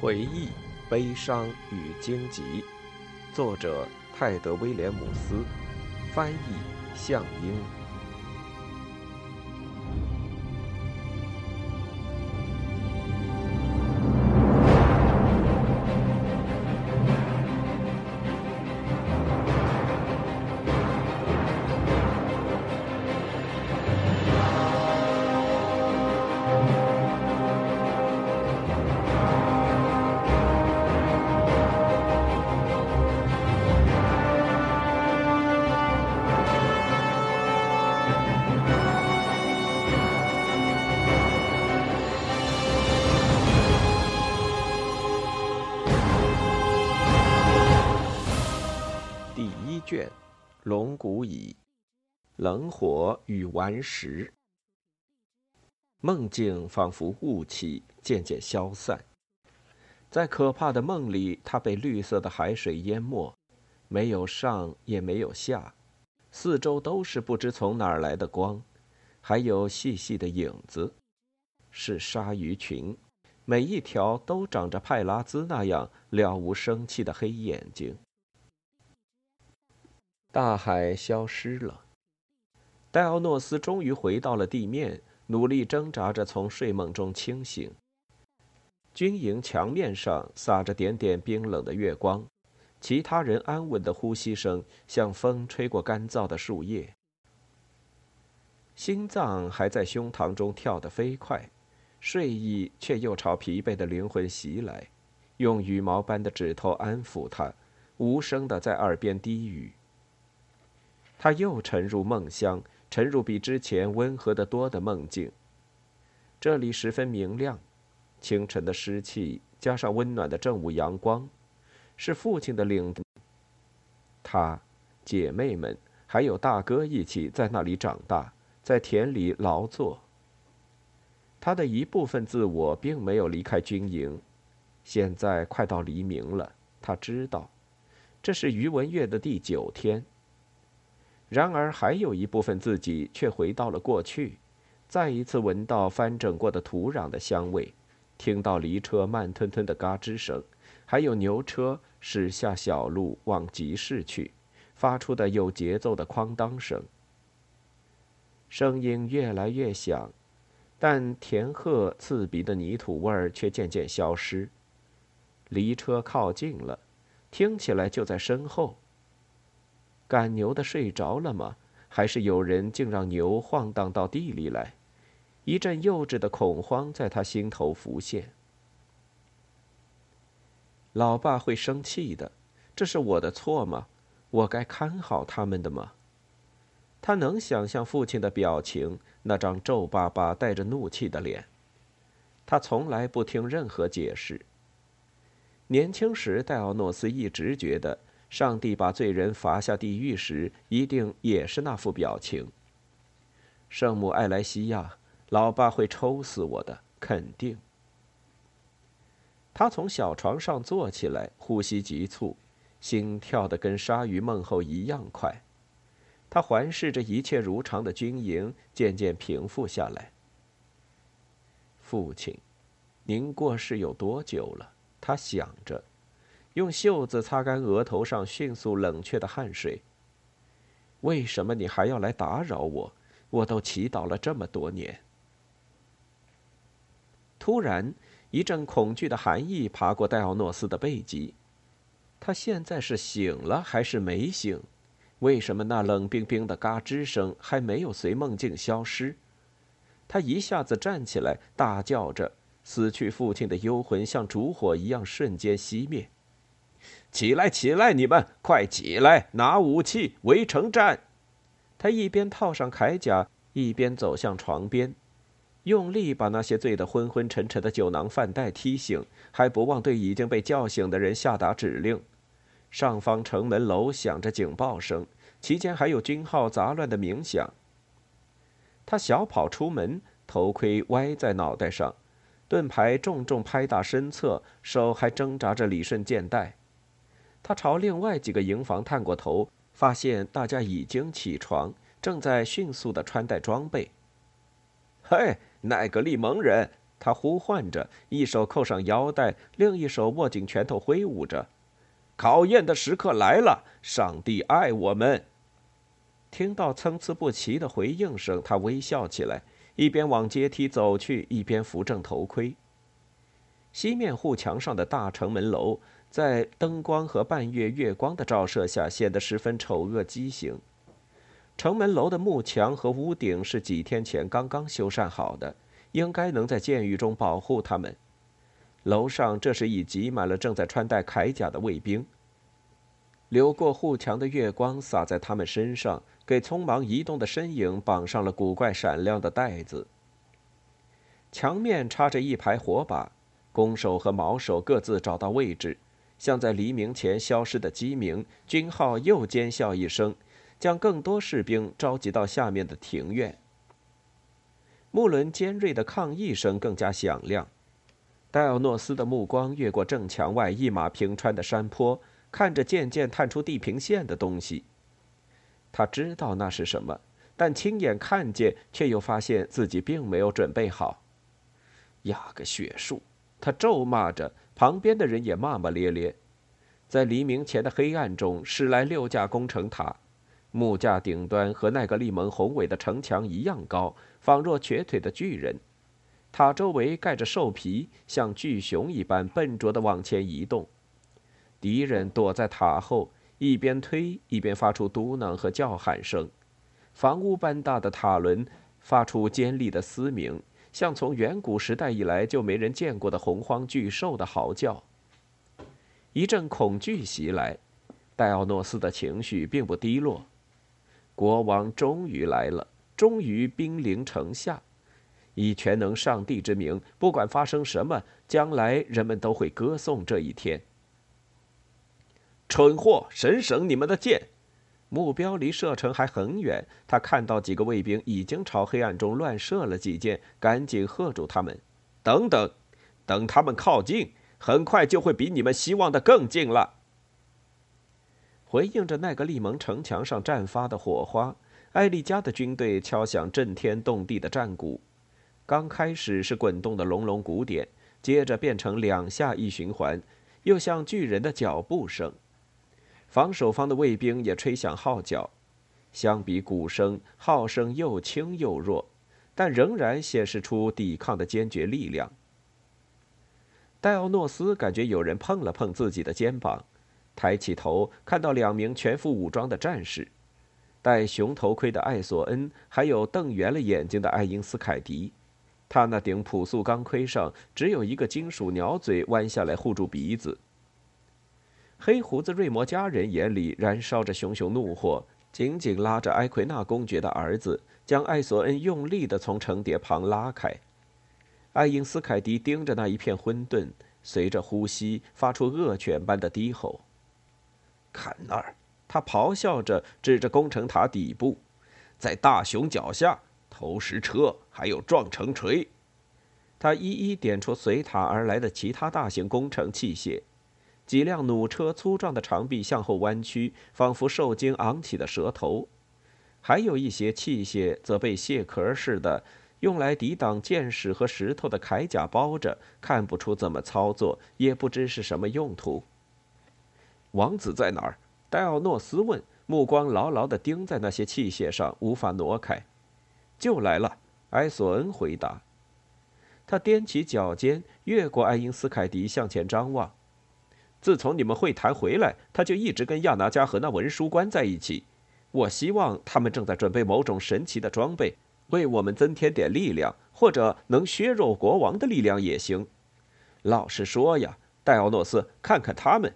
回忆、悲伤与荆棘，作者泰德·威廉姆斯，翻译向英。冷火与顽石。梦境仿佛雾气，渐渐消散。在可怕的梦里，他被绿色的海水淹没，没有上也没有下，四周都是不知从哪儿来的光，还有细细的影子，是鲨鱼群，每一条都长着派拉兹那样了无生气的黑眼睛。大海消失了，戴奥诺斯终于回到了地面，努力挣扎着从睡梦中清醒。军营墙面上洒着点点冰冷的月光，其他人安稳的呼吸声像风吹过干燥的树叶。心脏还在胸膛中跳得飞快，睡意却又朝疲惫的灵魂袭来，用羽毛般的指头安抚他，无声的在耳边低语。他又沉入梦乡，沉入比之前温和得多的梦境。这里十分明亮，清晨的湿气加上温暖的正午阳光，是父亲的领。他、姐妹们还有大哥一起在那里长大，在田里劳作。他的一部分自我并没有离开军营。现在快到黎明了，他知道，这是余文月的第九天。然而，还有一部分自己却回到了过去，再一次闻到翻整过的土壤的香味，听到犁车慢吞吞的嘎吱声，还有牛车驶下小路往集市去，发出的有节奏的哐当声。声音越来越响，但田壑刺鼻的泥土味儿却渐渐消失。犁车靠近了，听起来就在身后。赶牛的睡着了吗？还是有人竟让牛晃荡到地里来？一阵幼稚的恐慌在他心头浮现。老爸会生气的，这是我的错吗？我该看好他们的吗？他能想象父亲的表情，那张皱巴巴、带着怒气的脸。他从来不听任何解释。年轻时，戴奥诺斯一直觉得。上帝把罪人罚下地狱时，一定也是那副表情。圣母艾莱西亚，老爸会抽死我的，肯定。他从小床上坐起来，呼吸急促，心跳得跟鲨鱼梦后一样快。他环视着一切如常的军营，渐渐平复下来。父亲，您过世有多久了？他想着。用袖子擦干额头上迅速冷却的汗水。为什么你还要来打扰我？我都祈祷了这么多年。突然，一阵恐惧的寒意爬过戴奥诺斯的背脊。他现在是醒了还是没醒？为什么那冷冰冰的嘎吱声还没有随梦境消失？他一下子站起来，大叫着，死去父亲的幽魂像烛火一样瞬间熄灭。起来，起来！你们快起来，拿武器，围城战！他一边套上铠甲，一边走向床边，用力把那些醉得昏昏沉沉的酒囊饭袋踢醒，还不忘对已经被叫醒的人下达指令。上方城门楼响着警报声，其间还有军号杂乱的鸣响。他小跑出门，头盔歪在脑袋上，盾牌重重拍打身侧，手还挣扎着理顺箭带。他朝另外几个营房探过头，发现大家已经起床，正在迅速的穿戴装备。嘿，奈格利蒙人，他呼唤着，一手扣上腰带，另一手握紧拳头挥舞着。考验的时刻来了，上帝爱我们。听到参差不齐的回应声，他微笑起来，一边往阶梯走去，一边扶正头盔。西面护墙上的大城门楼，在灯光和半月月光的照射下，显得十分丑恶畸形。城门楼的幕墙和屋顶是几天前刚刚修缮好的，应该能在箭雨中保护他们。楼上这时已挤满了正在穿戴铠甲的卫兵。流过护墙的月光洒在他们身上，给匆忙移动的身影绑上了古怪闪亮的带子。墙面插着一排火把，弓手和矛手各自找到位置，像在黎明前消失的鸡鸣。军号又尖啸一声，将更多士兵召集到下面的庭院。木伦尖锐的抗议声更加响亮。戴奥诺斯的目光越过正墙外一马平川的山坡，看着渐渐探出地平线的东西。他知道那是什么，但亲眼看见却又发现自己并没有准备好。呀个血树！他咒骂着，旁边的人也骂骂咧咧。在黎明前的黑暗中，驶来六架工程塔，木架顶端和奈格利蒙宏伟的城墙一样高，仿若瘸腿的巨人。塔周围盖着兽皮，像巨熊一般笨拙地往前移动。敌人躲在塔后，一边推一边发出嘟囔和叫喊声。房屋般大的塔轮发出尖利的嘶鸣，像从远古时代以来就没人见过的洪荒巨兽的嚎叫。一阵恐惧袭来，戴奥诺斯的情绪并不低落。国王终于来了，终于兵临城下。以全能上帝之名，不管发生什么，将来人们都会歌颂这一天。蠢货，省省你们的剑！目标离射程还很远，他看到几个卫兵已经朝黑暗中乱射了几箭，赶紧喝住他们。等等，等他们靠近，很快就会比你们希望的更近了。回应着奈格利蒙城墙上绽发的火花，艾丽加的军队敲响震天动地的战鼓。刚开始是滚动的隆隆鼓点，接着变成两下一循环，又像巨人的脚步声。防守方的卫兵也吹响号角，相比鼓声，号声又轻又弱，但仍然显示出抵抗的坚决力量。戴奥诺斯感觉有人碰了碰自己的肩膀，抬起头，看到两名全副武装的战士，戴熊头盔的艾索恩，还有瞪圆了眼睛的爱因斯凯迪。他那顶朴素钢盔上只有一个金属鸟嘴弯下来护住鼻子。黑胡子瑞摩家人眼里燃烧着熊熊怒火，紧紧拉着埃奎纳公爵的儿子，将艾索恩用力地从城叠旁拉开。爱因斯凯迪盯着那一片混沌，随着呼吸发出恶犬般的低吼。看那儿！他咆哮着，指着工程塔底部，在大熊脚下。投石车，还有撞城锤，他一一点出随塔而来的其他大型工程器械。几辆弩车粗壮的长臂向后弯曲，仿佛受惊昂起的蛇头；还有一些器械则被蟹壳似的用来抵挡箭矢和石头的铠甲包着，看不出怎么操作，也不知是什么用途。王子在哪儿？戴奥诺斯问，目光牢牢地盯在那些器械上，无法挪开。就来了，埃索恩回答。他踮起脚尖，越过爱因斯凯迪，向前张望。自从你们会谈回来，他就一直跟亚拿加和那文书官在一起。我希望他们正在准备某种神奇的装备，为我们增添点力量，或者能削弱国王的力量也行。老实说呀，戴奥诺斯，看看他们。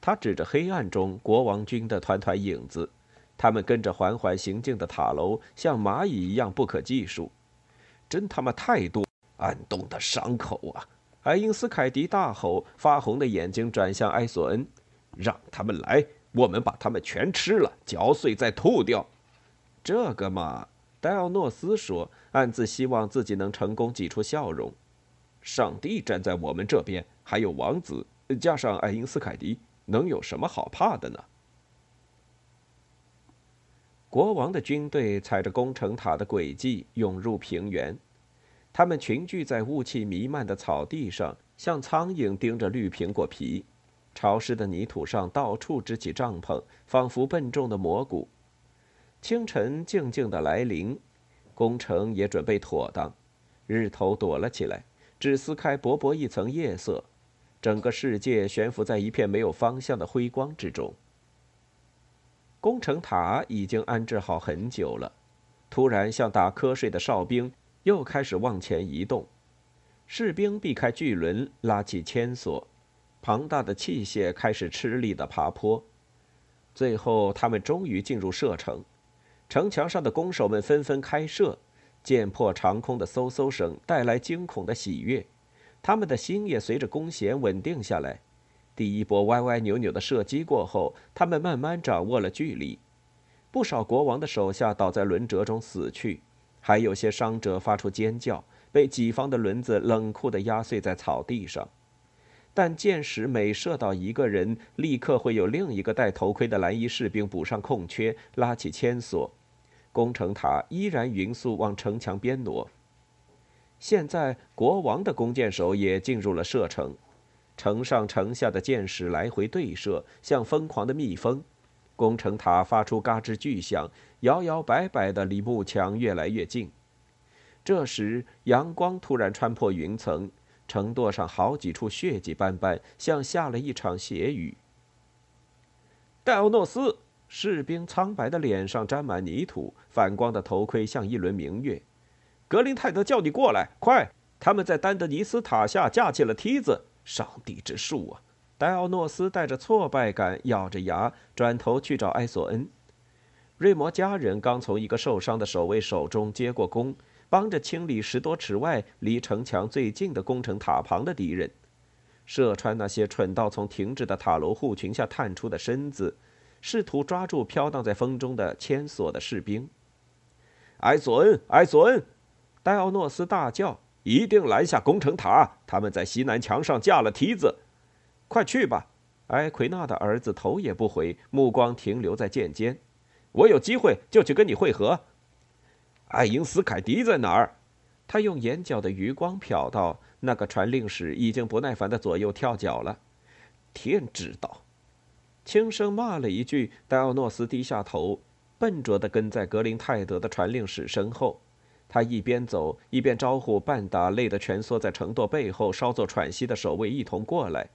他指着黑暗中国王军的团团影子。他们跟着缓缓行进的塔楼，像蚂蚁一样不可计数，真他妈太多！暗洞的伤口啊！爱因斯凯迪大吼，发红的眼睛转向埃索恩：“让他们来，我们把他们全吃了，嚼碎再吐掉。”这个嘛，戴奥诺斯说，暗自希望自己能成功挤出笑容。上帝站在我们这边，还有王子，加上爱因斯凯迪，能有什么好怕的呢？国王的军队踩着工程塔的轨迹涌入平原，他们群聚在雾气弥漫的草地上，像苍蝇盯着绿苹果皮。潮湿的泥土上到处支起帐篷，仿佛笨重的蘑菇。清晨静静的来临，工程也准备妥当，日头躲了起来，只撕开薄薄一层夜色，整个世界悬浮在一片没有方向的辉光之中。工程塔已经安置好很久了，突然像打瞌睡的哨兵又开始往前移动，士兵避开巨轮，拉起牵索。庞大的器械开始吃力的爬坡，最后他们终于进入射程。城墙上的弓手们纷纷开射，箭破长空的嗖嗖声带来惊恐的喜悦，他们的心也随着弓弦稳定下来。第一波歪歪扭扭的射击过后，他们慢慢掌握了距离。不少国王的手下倒在轮辙中死去，还有些伤者发出尖叫，被己方的轮子冷酷地压碎在草地上。但箭矢每射到一个人，立刻会有另一个戴头盔的蓝衣士兵补上空缺，拉起牵索，工程塔依然匀速往城墙边挪。现在，国王的弓箭手也进入了射程，城上城下的箭矢来回对射，像疯狂的蜜蜂。工程塔发出嘎吱巨响，摇摇摆摆地离幕墙越来越近。这时，阳光突然穿破云层。城垛上好几处血迹斑斑，像下了一场血雨。戴奥诺斯士兵苍白的脸上沾满泥土，反光的头盔像一轮明月。格林泰德叫你过来，快！他们在丹德尼斯塔下架起了梯子。上帝之术啊！戴奥诺斯带着挫败感，咬着牙，转头去找埃索恩。瑞摩家人刚从一个受伤的守卫手中接过弓。帮着清理十多尺外离城墙最近的工程塔旁的敌人，射穿那些蠢到从停滞的塔楼护群下探出的身子，试图抓住飘荡在风中的牵索的士兵。埃索恩，埃索恩！戴奥诺斯大叫：“一定拦下工程塔！他们在西南墙上架了梯子，快去吧！”埃奎纳的儿子头也不回，目光停留在剑尖。我有机会就去跟你会合。爱因斯凯迪在哪儿？他用眼角的余光瞟到那个传令使，已经不耐烦的左右跳脚了。天知道！轻声骂了一句，戴奥诺斯低下头，笨拙地跟在格林泰德的传令使身后。他一边走一边招呼半打累得蜷缩在城垛背后稍作喘息的守卫一同过来。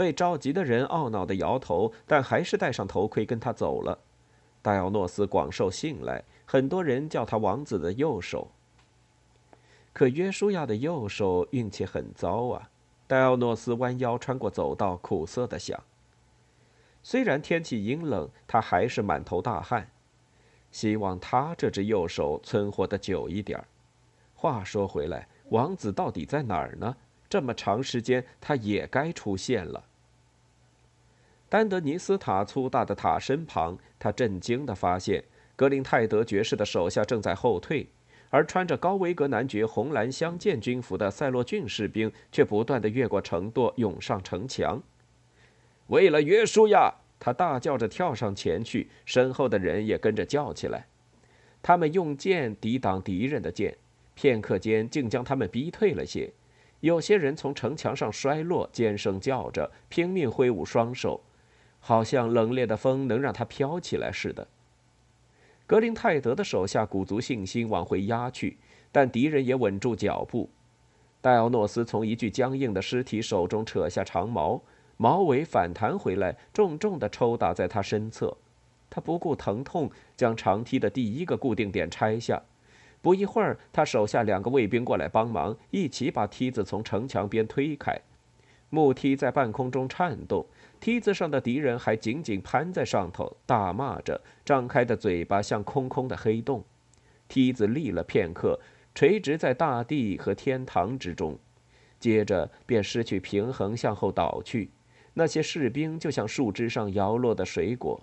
被召集的人懊恼地摇头，但还是戴上头盔跟他走了。戴奥诺斯广受信赖。很多人叫他王子的右手。可约书亚的右手运气很糟啊！戴奥诺斯弯腰穿过走道，苦涩的想。虽然天气阴冷，他还是满头大汗。希望他这只右手存活的久一点话说回来，王子到底在哪儿呢？这么长时间，他也该出现了。丹德尼斯塔粗大的塔身旁，他震惊地发现。格林泰德爵士的手下正在后退，而穿着高维格男爵红蓝相间军服的塞洛郡士兵却不断地越过城垛，涌上城墙。为了约书亚，他大叫着跳上前去，身后的人也跟着叫起来。他们用剑抵挡敌人的剑，片刻间竟将他们逼退了些。有些人从城墙上摔落，尖声叫着，拼命挥舞双手，好像冷冽的风能让他飘起来似的。格林泰德的手下鼓足信心往回压去，但敌人也稳住脚步。戴奥诺斯从一具僵硬的尸体手中扯下长矛，矛尾反弹回来，重重地抽打在他身侧。他不顾疼痛，将长梯的第一个固定点拆下。不一会儿，他手下两个卫兵过来帮忙，一起把梯子从城墙边推开。木梯在半空中颤动。梯子上的敌人还紧紧攀在上头，大骂着，张开的嘴巴像空空的黑洞。梯子立了片刻，垂直在大地和天堂之中，接着便失去平衡，向后倒去。那些士兵就像树枝上摇落的水果。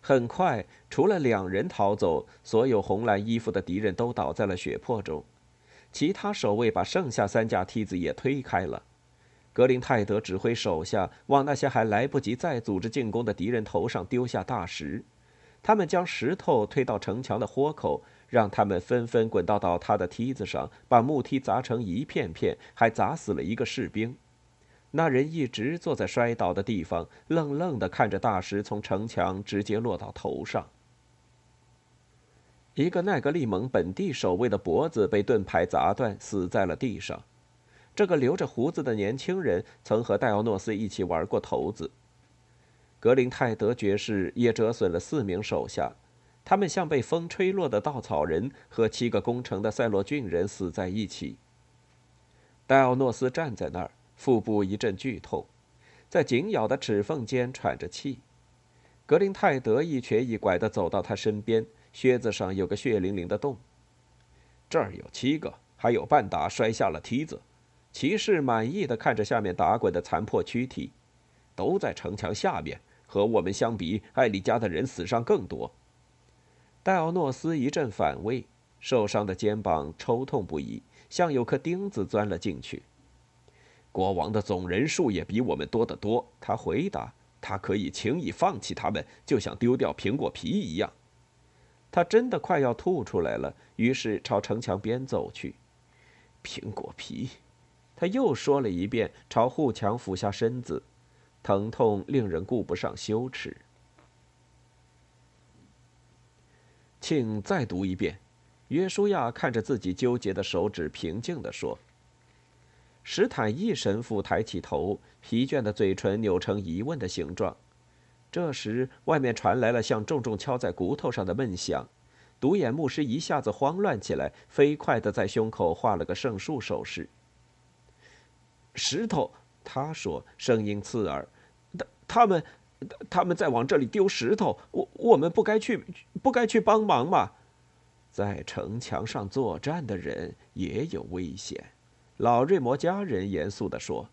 很快，除了两人逃走，所有红蓝衣服的敌人都倒在了血泊中。其他守卫把剩下三架梯子也推开了。格林泰德指挥手下往那些还来不及再组织进攻的敌人头上丢下大石，他们将石头推到城墙的豁口，让他们纷纷滚到倒塌的梯子上，把木梯砸成一片片，还砸死了一个士兵。那人一直坐在摔倒的地方，愣愣地看着大石从城墙直接落到头上。一个奈格利蒙本地守卫的脖子被盾牌砸断，死在了地上。这个留着胡子的年轻人曾和戴奥诺斯一起玩过骰子。格林泰德爵士也折损了四名手下，他们像被风吹落的稻草人，和七个攻城的塞洛郡人死在一起。戴奥诺斯站在那儿，腹部一阵剧痛，在紧咬的齿缝间喘着气。格林泰德一瘸一拐地走到他身边，靴子上有个血淋淋的洞。这儿有七个，还有半打摔下了梯子。骑士满意的看着下面打滚的残破躯体，都在城墙下面。和我们相比，艾丽家的人死伤更多。戴奥诺斯一阵反胃，受伤的肩膀抽痛不已，像有颗钉子钻了进去。国王的总人数也比我们多得多，他回答。他可以轻易放弃他们，就像丢掉苹果皮一样。他真的快要吐出来了，于是朝城墙边走去。苹果皮，他又说了一遍，朝护墙俯下身子。疼痛令人顾不上羞耻。请再读一遍。约书亚看着自己纠结的手指，平静地说：“史坦义神父抬起头，疲倦的嘴唇扭成疑问的形状。这时，外面传来了像重重敲在骨头上的闷响。独眼牧师一下子慌乱起来，飞快地在胸口画了个圣树手势。石头，他说，声音刺耳。他他们，他们在往这里丢石头。我我们不该去，不该去帮忙吗？在城墙上作战的人也有危险。老瑞摩家人严肃地说：“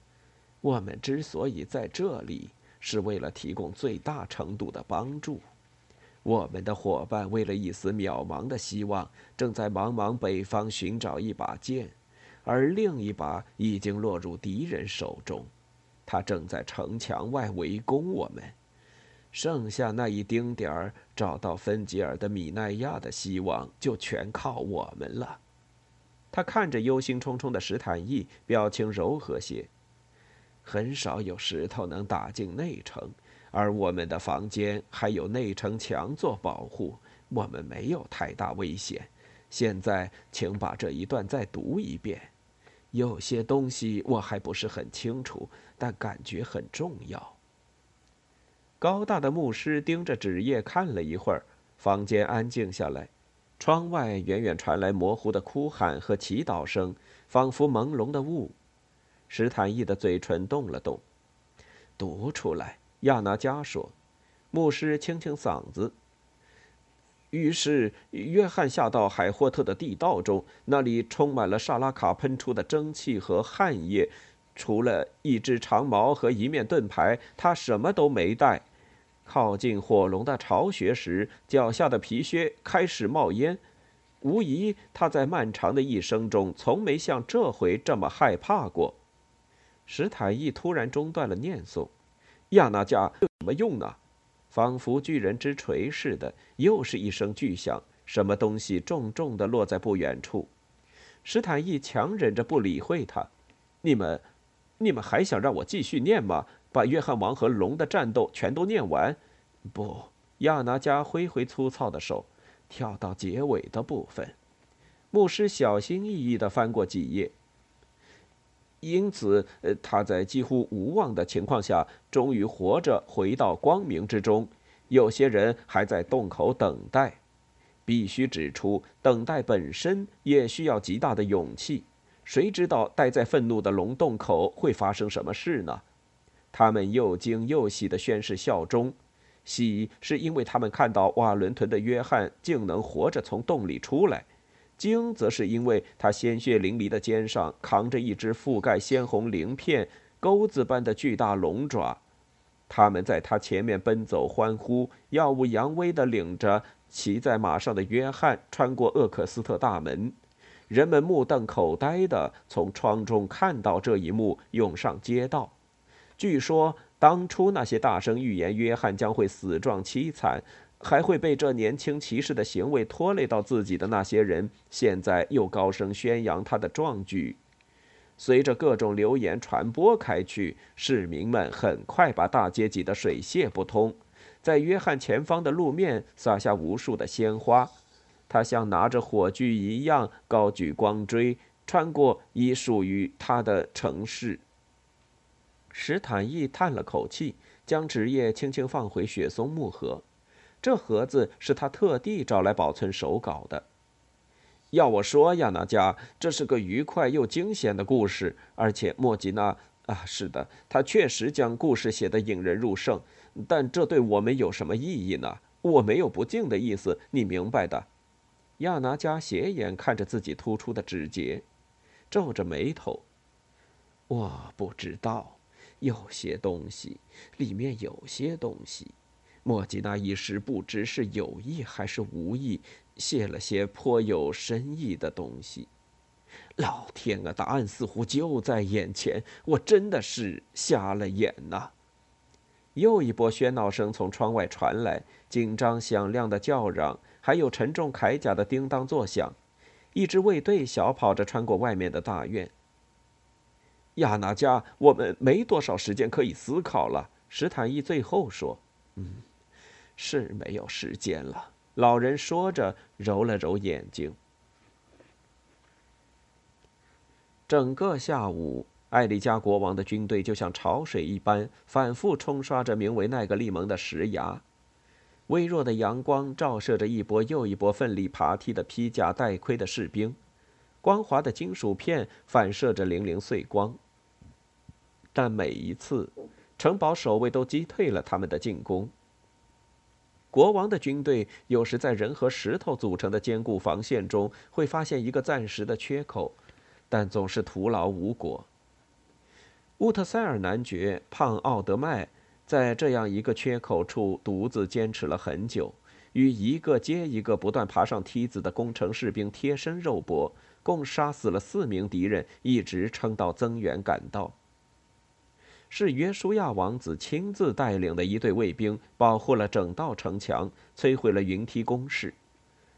我们之所以在这里，是为了提供最大程度的帮助。我们的伙伴为了一丝渺茫的希望，正在茫茫北方寻找一把剑，而另一把已经落入敌人手中。”他正在城墙外围攻我们，剩下那一丁点儿找到芬吉尔的米奈亚的希望，就全靠我们了。他看着忧心忡忡的史坦义，表情柔和些。很少有石头能打进内城，而我们的房间还有内城墙做保护，我们没有太大危险。现在，请把这一段再读一遍。有些东西我还不是很清楚。但感觉很重要。高大的牧师盯着纸页看了一会儿，房间安静下来，窗外远远传来模糊的哭喊和祈祷声，仿佛朦胧的雾。史坦义的嘴唇动了动，读出来。亚拿加说：“牧师清清嗓子。”于是约翰下到海霍特的地道中，那里充满了萨拉卡喷出的蒸汽和汗液。除了一只长矛和一面盾牌，他什么都没带。靠近火龙的巢穴时，脚下的皮靴开始冒烟。无疑，他在漫长的一生中从没像这回这么害怕过。史坦义突然中断了念诵：“亚纳加有什么用呢？”仿佛巨人之锤似的，又是一声巨响，什么东西重重的落在不远处。史坦义强忍着不理会他：“你们。”你们还想让我继续念吗？把约翰王和龙的战斗全都念完？不，亚拿加挥挥粗糙的手，跳到结尾的部分。牧师小心翼翼地翻过几页。因此，呃，他在几乎无望的情况下，终于活着回到光明之中。有些人还在洞口等待。必须指出，等待本身也需要极大的勇气。谁知道待在愤怒的龙洞口会发生什么事呢？他们又惊又喜地宣誓效忠，喜是因为他们看到瓦伦屯的约翰竟能活着从洞里出来；惊则是因为他鲜血淋漓的肩上扛着一只覆盖鲜红鳞片、钩子般的巨大龙爪。他们在他前面奔走欢呼，耀武扬威地领着骑在马上的约翰穿过厄克斯特大门。人们目瞪口呆地从窗中看到这一幕，涌上街道。据说当初那些大声预言约翰将会死状凄惨，还会被这年轻骑士的行为拖累到自己的那些人，现在又高声宣扬他的壮举。随着各种流言传播开去，市民们很快把大街挤得水泄不通，在约翰前方的路面撒下无数的鲜花。他像拿着火炬一样高举光锥，穿过已属于他的城市。史坦义叹了口气，将纸页轻轻放回雪松木盒。这盒子是他特地找来保存手稿的。要我说，亚娜加，这是个愉快又惊险的故事。而且莫吉娜啊，是的，他确实将故事写得引人入胜。但这对我们有什么意义呢？我没有不敬的意思，你明白的。亚拿加斜眼看着自己突出的指节，皱着眉头。我不知道。有些东西，里面有些东西，莫吉娜一时不知是有意还是无意，写了些颇有深意的东西。老天啊，答案似乎就在眼前，我真的是瞎了眼呐！又一波喧闹声从窗外传来，紧张响亮的叫嚷，还有沉重铠甲的叮当作响。一支卫队小跑着穿过外面的大院。亚娜加，我们没多少时间可以思考了。史坦伊最后说：“嗯，是没有时间了。”老人说着，揉了揉眼睛。整个下午，艾丽加国王的军队就像潮水一般，反复冲刷着名为奈格利蒙的石崖。微弱的阳光照射着一波又一波奋力爬梯的披甲戴盔的士兵，光滑的金属片反射着零零碎光。但每一次，城堡守卫都击退了他们的进攻。国王的军队有时在人和石头组成的坚固防线中会发现一个暂时的缺口，但总是徒劳无果。乌特塞尔男爵胖奥德迈在这样一个缺口处独自坚持了很久，与一个接一个不断爬上梯子的工程士兵贴身肉搏，共杀死了四名敌人，一直撑到增援赶到。是约书亚王子亲自带领的一队卫兵保护了整道城墙，摧毁了云梯工事。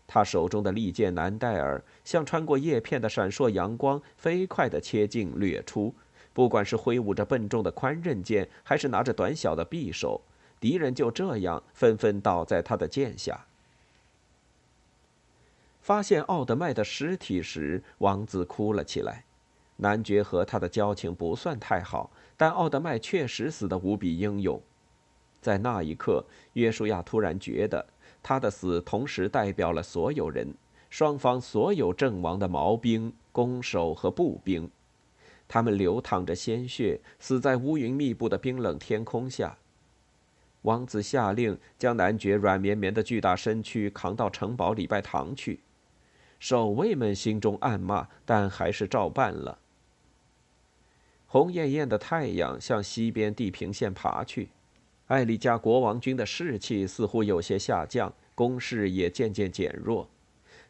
他手中的利剑南戴尔像穿过叶片的闪烁阳光，飞快地切进掠出。不管是挥舞着笨重的宽刃剑，还是拿着短小的匕首，敌人就这样纷纷倒在他的剑下。发现奥德迈的尸体时，王子哭了起来。男爵和他的交情不算太好。但奥德麦确实死得无比英勇，在那一刻，约书亚突然觉得他的死同时代表了所有人，双方所有阵亡的毛兵、弓手和步兵，他们流淌着鲜血，死在乌云密布的冰冷天空下。王子下令将男爵软绵绵的巨大身躯扛到城堡礼拜堂去，守卫们心中暗骂，但还是照办了。红艳艳的太阳向西边地平线爬去，艾丽加国王军的士气似乎有些下降，攻势也渐渐减弱。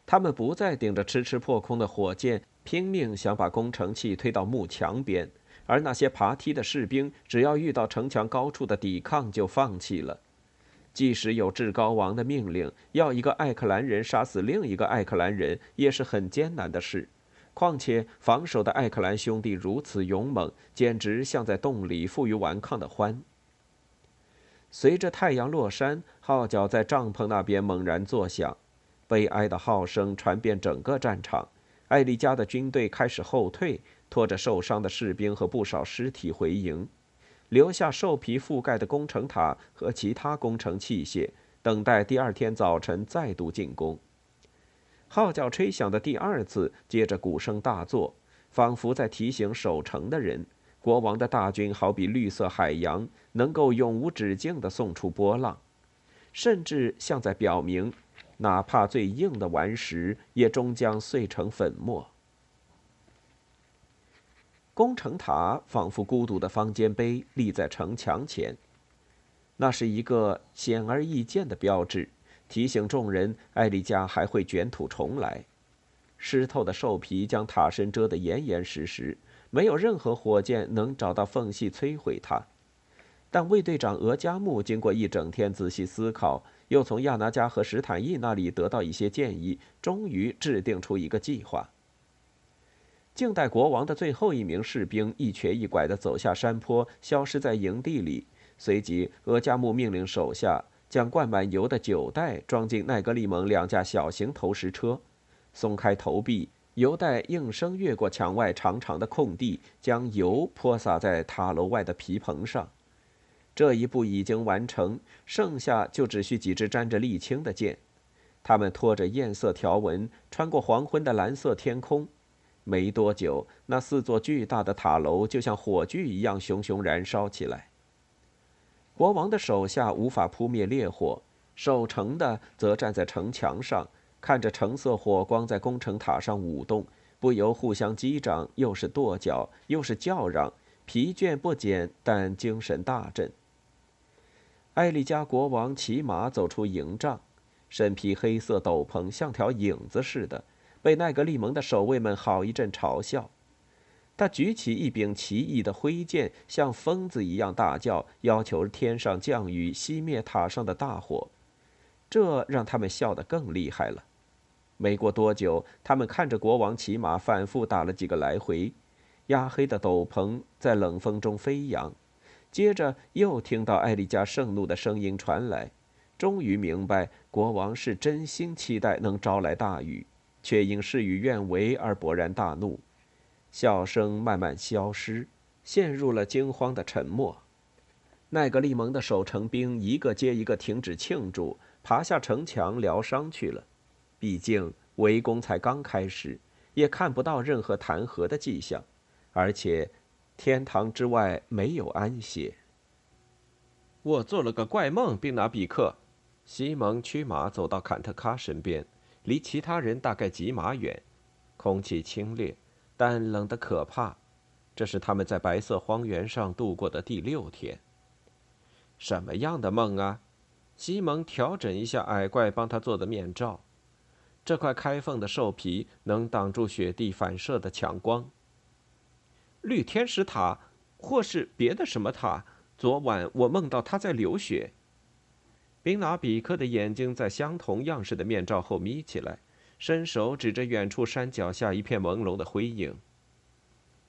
他们不再顶着迟迟破空的火箭，拼命想把工程器推到幕墙边，而那些爬梯的士兵，只要遇到城墙高处的抵抗，就放弃了。即使有至高王的命令，要一个艾克兰人杀死另一个艾克兰人，也是很艰难的事。况且防守的艾克兰兄弟如此勇猛，简直像在洞里负隅顽抗的獾。随着太阳落山，号角在帐篷那边猛然作响，悲哀的号声传遍整个战场。艾丽加的军队开始后退，拖着受伤的士兵和不少尸体回营，留下兽皮覆盖的工程塔和其他工程器械，等待第二天早晨再度进攻。号角吹响的第二次，接着鼓声大作，仿佛在提醒守城的人：国王的大军好比绿色海洋，能够永无止境地送出波浪，甚至像在表明，哪怕最硬的顽石，也终将碎成粉末。攻城塔仿佛孤独的方尖碑，立在城墙前，那是一个显而易见的标志。提醒众人，艾丽加还会卷土重来。湿透的兽皮将塔身遮得严严实实，没有任何火箭能找到缝隙摧毁它。但卫队长额加木经过一整天仔细思考，又从亚拿加和史坦义那里得到一些建议，终于制定出一个计划。静待国王的最后一名士兵一瘸一拐地走下山坡，消失在营地里。随即，额加木命令手下将灌满油的酒袋装进奈格利蒙两架小型投石车，松开投币，油袋应声越过墙外长长的空地，将油泼洒在塔楼外的皮棚上。这一步已经完成，剩下就只需几支沾着沥青的箭。他们拖着艳色条纹，穿过黄昏的蓝色天空。没多久，那四座巨大的塔楼就像火炬一样熊熊燃烧起来。国王的手下无法扑灭烈火，守城的则站在城墙上，看着橙色火光在攻城塔上舞动，不由互相击掌，又是跺脚，又是叫嚷，疲倦不减，但精神大振。艾利加国王骑马走出营帐，身披黑色斗篷，像条影子似的，被奈格利蒙的守卫们好一阵嘲笑。他举起一柄奇异的挥剑，像疯子一样大叫，要求天上降雨，熄灭塔上的大火。这让他们笑得更厉害了。没过多久，他们看着国王骑马反复打了几个来回，压黑的斗篷在冷风中飞扬。接着又听到艾丽加盛怒的声音传来，终于明白国王是真心期待能招来大雨，却因事与愿违而勃然大怒。笑声慢慢消失，陷入了惊慌的沉默。奈格利蒙的守城兵一个接一个停止庆祝，爬下城墙疗伤去了。毕竟围攻才刚开始，也看不到任何谈和的迹象，而且。天堂之外没有安歇。我做了个怪梦，并拿比克。西蒙驱马走到坎特卡身边，离其他人大概几码远。空气清冽，但冷得可怕。这是他们在白色荒原上度过的第六天。什么样的梦啊？西蒙调整一下矮怪帮他做的面罩。这块开缝的兽皮能挡住雪地反射的强光。绿天使塔，或是别的什么塔？昨晚我梦到它在流血。宾拿比克的眼睛在相同样式的面罩后眯起来，伸手指着远处山脚下一片朦胧的灰影。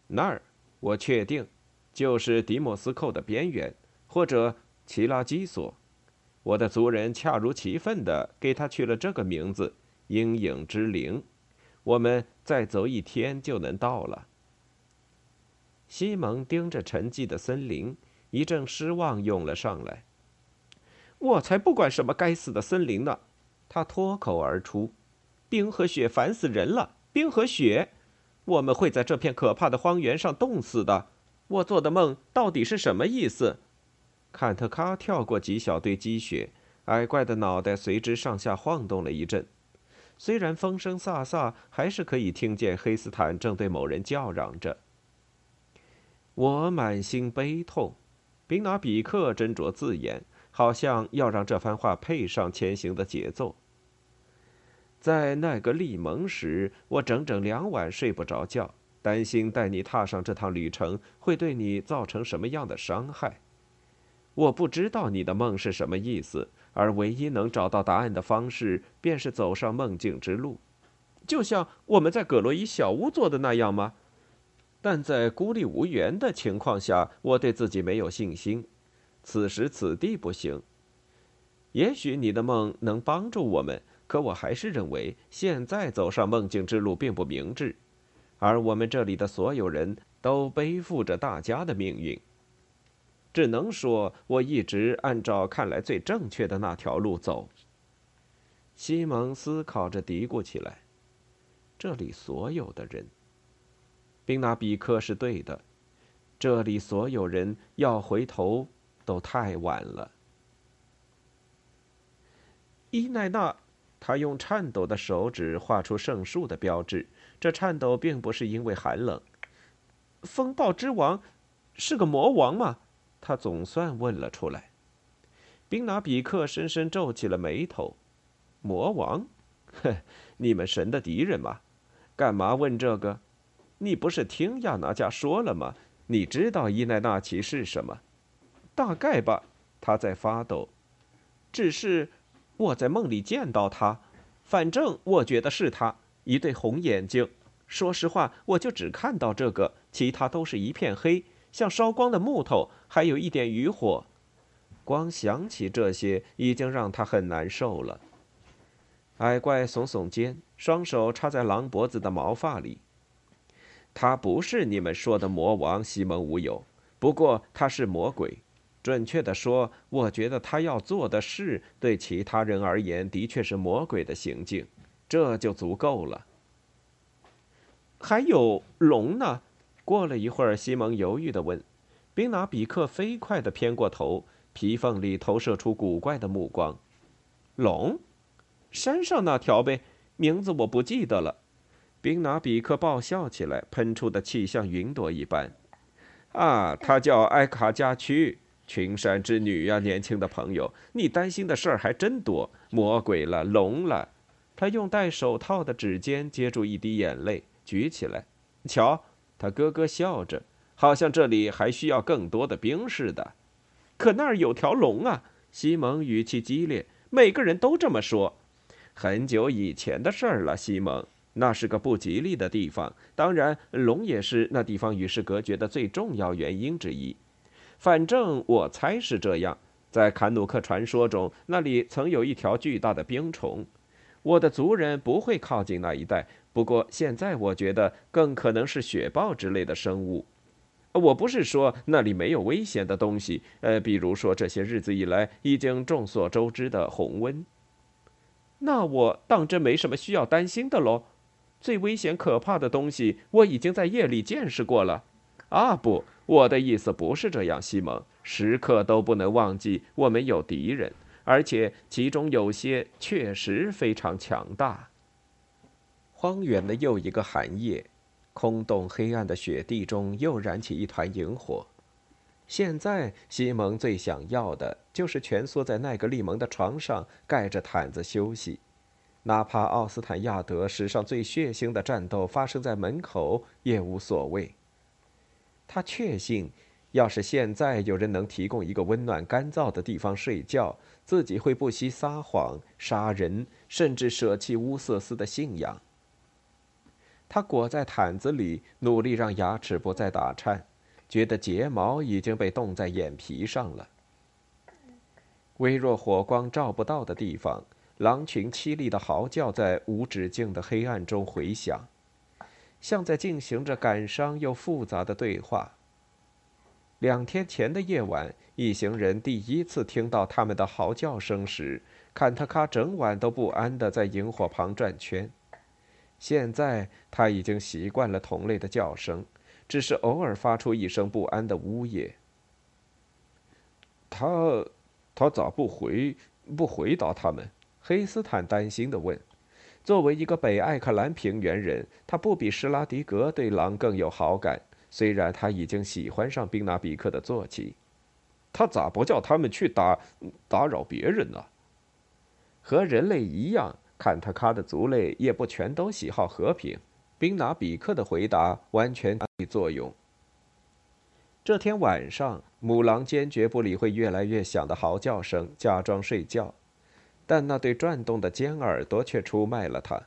那儿，我确定，就是迪莫斯寇的边缘，或者奇拉基索。我的族人恰如其分地给他取了这个名字——阴影之灵。我们再走一天就能到了。西蒙盯着沉寂的森林，一阵失望涌了上来。我才不管什么该死的森林呢！他脱口而出：“冰和雪烦死人了！冰和雪，我们会在这片可怕的荒原上冻死的。我做的梦到底是什么意思？”坎特卡跳过几小堆积雪，矮怪的脑袋随之上下晃动了一阵。虽然风声飒飒，还是可以听见黑斯坦正对某人叫嚷着。我满心悲痛，宾拿比克斟酌字眼，好像要让这番话配上前行的节奏。在奈格利蒙时，我整整两晚睡不着觉，担心带你踏上这趟旅程会对你造成什么样的伤害。我不知道你的梦是什么意思，而唯一能找到答案的方式，便是走上梦境之路，就像我们在葛罗伊小屋做的那样吗？但在孤立无援的情况下，我对自己没有信心。此时此地不行。也许你的梦能帮助我们，可我还是认为现在走上梦境之路并不明智。而我们这里的所有人都背负着大家的命运。只能说，我一直按照看来最正确的那条路走。西蒙思考着，嘀咕起来：“这里所有的人。”宾纳比克是对的，这里所有人要回头都太晚了。伊奈娜，他用颤抖的手指画出圣树的标志。这颤抖并不是因为寒冷。风暴之王是个魔王吗？他总算问了出来。宾纳比克深深皱起了眉头。魔王？哼，你们神的敌人吗？干嘛问这个？你不是听亚拿加说了吗？你知道伊奈纳奇是什么？大概吧，他在发抖。只是我在梦里见到他，反正我觉得是他，一对红眼睛。说实话，我就只看到这个，其他都是一片黑，像烧光的木头，还有一点余火。光想起这些，已经让他很难受了。矮怪耸耸肩，双手插在狼脖子的毛发里。他不是你们说的魔王，西蒙无友。不过他是魔鬼。准确的说，我觉得他要做的事，对其他人而言，的确是魔鬼的行径，这就足够了。还有龙呢？过了一会儿，西蒙犹豫地问：“宾拿比克飞快地偏过头，皮缝里投射出古怪的目光。龙，山上那条呗，名字我不记得了。”宾拿比克爆笑起来，喷出的气像云朵一般。“啊，他叫埃卡加区，群山之女呀，年轻的朋友，你担心的事儿还真多，魔鬼了，龙了。”他用戴手套的指尖接住一滴眼泪。举起来，瞧，他咯咯笑着，好像这里还需要更多的兵似的。可那儿有条龙啊！西蒙语气激烈，每个人都这么说。很久以前的事儿了，西蒙，那是个不吉利的地方。当然，龙也是那地方与世隔绝的最重要原因之一。反正我猜是这样。在坎努克传说中，那里曾有一条巨大的冰虫。我的族人不会靠近那一带。不过现在我觉得更可能是雪豹之类的生物。我不是说那里没有危险的东西，呃，比如说这些日子以来已经众所周知的红温。那我当真没什么需要担心的喽。最危险可怕的东西我已经在夜里见识过了。啊，不，我的意思不是这样，西蒙，时刻都不能忘记我们有敌人，而且其中有些确实非常强大。荒原的又一个寒夜，空洞黑暗的雪地中又燃起一团萤火。现在，西蒙最想要的就是蜷缩在奈格利蒙的床上，盖着毯子休息。哪怕奥斯坦亚德史上最血腥的战斗发生在门口，也无所谓。他确信，要是现在有人能提供一个温暖干燥的地方睡觉，自己会不惜撒谎、杀人，甚至舍弃乌瑟斯的信仰。他裹在毯子里，努力让牙齿不再打颤，觉得睫毛已经被冻在眼皮上了。微弱火光照不到的地方，狼群凄厉的嚎叫在无止境的黑暗中回响，像在进行着感伤又复杂的对话。两天前的夜晚，一行人第一次听到他们的嚎叫声时，坎特卡整晚都不安地在萤火旁转圈。现在他已经习惯了同类的叫声，只是偶尔发出一声不安的呜咽。他，他咋不回不回答他们？黑斯坦担心地问。作为一个北艾克兰平原人，他不比施拉迪格对狼更有好感。虽然他已经喜欢上宾纳比克的坐骑，他咋不叫他们去打打扰别人呢？和人类一样。坎特卡的族类也不全都喜好和平。宾拿比克的回答完全起作用。这天晚上，母狼坚决不理会越来越响的嚎叫声，假装睡觉，但那对转动的尖耳朵却出卖了他。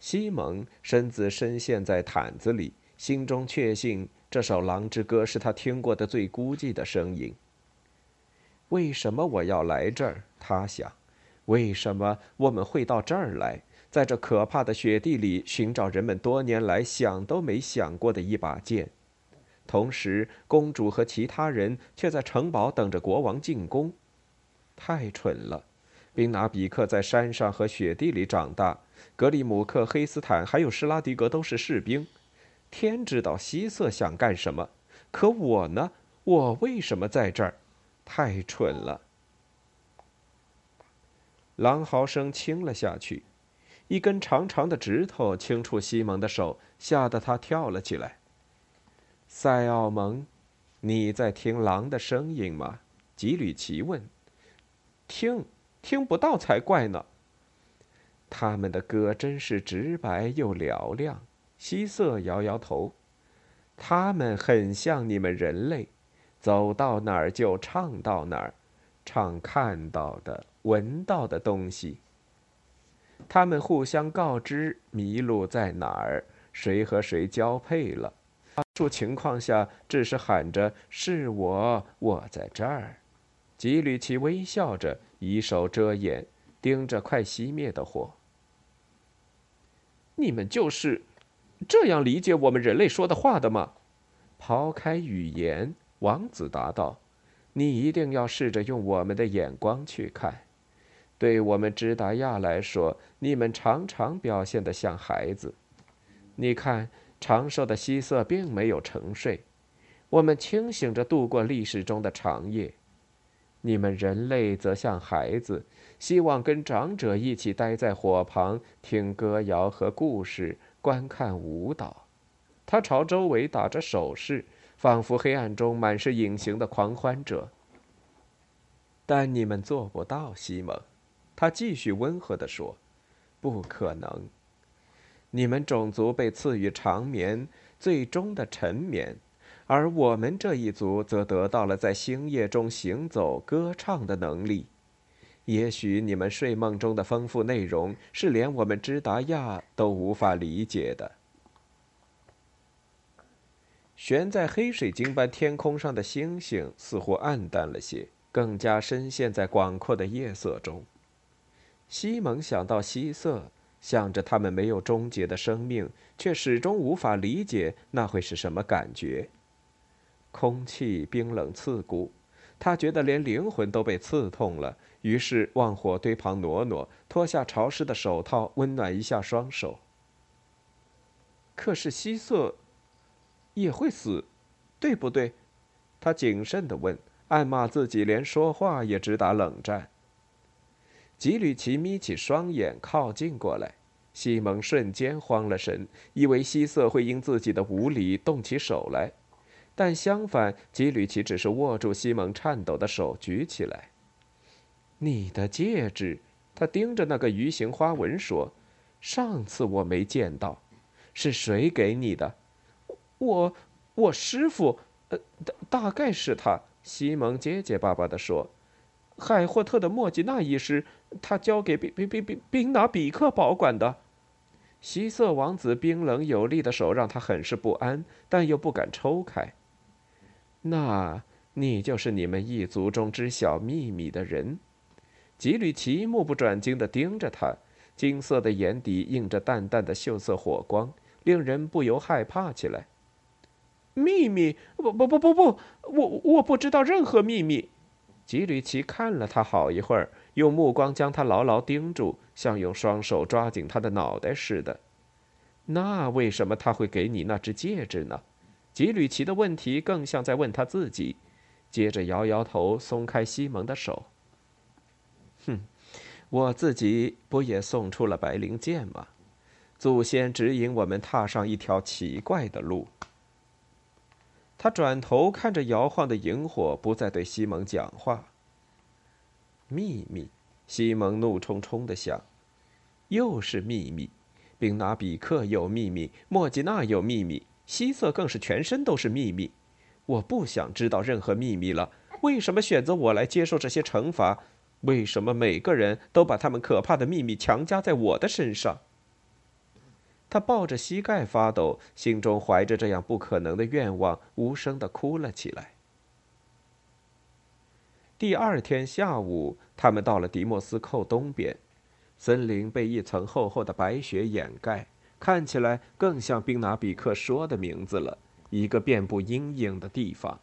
西蒙身子深陷在毯子里，心中确信这首狼之歌是他听过的最孤寂的声音。为什么我要来这儿？他想。为什么我们会到这儿来，在这可怕的雪地里寻找人们多年来想都没想过的一把剑？同时，公主和其他人却在城堡等着国王进攻。太蠢了！宾拿比克在山上和雪地里长大，格里姆克、黑斯坦还有施拉迪格都是士兵。天知道希瑟想干什么，可我呢？我为什么在这儿？太蠢了！狼嚎声轻了下去，一根长长的指头轻触西蒙的手，吓得他跳了起来。塞奥蒙，你在听狼的声音吗？吉吕奇问。听，听不到才怪呢。他们的歌真是直白又嘹亮。希瑟摇摇头。他们很像你们人类，走到哪儿就唱到哪儿，唱看到的、闻到的东西。他们互相告知麋鹿在哪儿，谁和谁交配了。多数情况下，只是喊着“是我，我在这儿”。吉吕奇微笑着，以手遮眼，盯着快熄灭的火。你们就是这样理解我们人类说的话的吗？抛开语言，王子答道：“你一定要试着用我们的眼光去看。对我们支达亚来说，你们常常表现得像孩子。你看，长寿的希瑟并没有沉睡，我们清醒着度过历史中的长夜。你们人类则像孩子，希望跟长者一起待在火旁，听歌谣和故事，观看舞蹈。”他朝周围打着手势，仿佛黑暗中满是隐形的狂欢者。但你们做不到，西蒙。他继续温和地说：“不可能。你们种族被赐予长眠，最终的沉眠，而我们这一族则得到了在星夜中行走、歌唱的能力。也许你们睡梦中的丰富内容是连我们支达亚都无法理解的。”悬在黑水晶般天空上的星星似乎暗淡了些，更加深陷在广阔的夜色中。西蒙想到希瑟，想着他们没有终结的生命，却始终无法理解那会是什么感觉。空气冰冷刺骨，他觉得连灵魂都被刺痛了，于是往火堆旁挪挪，脱下潮湿的手套，温暖一下双手。可是希瑟。也会死，对不对？他谨慎地问，暗骂自己连说话也只打冷战。吉吕奇眯起双眼，靠近过来。西蒙瞬间慌了神，以为希瑟会因自己的无礼动起手来，但相反，吉吕奇只是握住西蒙颤抖的手，举起来。你的戒指，他盯着那个鱼形花纹说：“上次我没见到，是谁给你的？”我，我师傅，呃，大大概是他。西蒙结结巴巴地说：“海霍特的莫吉娜医师，他交给宾宾宾宾宾拿比克保管的。”希瑟王子冰冷有力的手让他很是不安，但又不敢抽开。那你就是你们一族中知晓秘密的人。吉吕奇目不转睛地盯着他，金色的眼底映着淡淡的锈色火光，令人不由害怕起来。秘密？不不不不不，我我不知道任何秘密。吉吕奇看了他好一会儿，用目光将他牢牢盯住，像用双手抓紧他的脑袋似的。那为什么他会给你那只戒指呢？吉吕奇的问题更像在问他自己。接着摇摇头，松开西蒙的手。哼，我自己不也送出了白灵剑吗？祖先指引我们踏上一条奇怪的路。他转头看着摇晃的萤火，不再对西蒙讲话。秘密，西蒙怒冲冲地想：“又是秘密！宾拿比克有秘密，莫吉娜有秘密，希瑟更是全身都是秘密。我不想知道任何秘密了。为什么选择我来接受这些惩罚？为什么每个人都把他们可怕的秘密强加在我的身上？”他抱着膝盖发抖，心中怀着这样不可能的愿望，无声地哭了起来。第二天下午，他们到了迪莫斯寇东边，森林被一层厚厚的白雪掩盖，看起来更像宾拿比克说的名字了——一个遍布阴影的地方。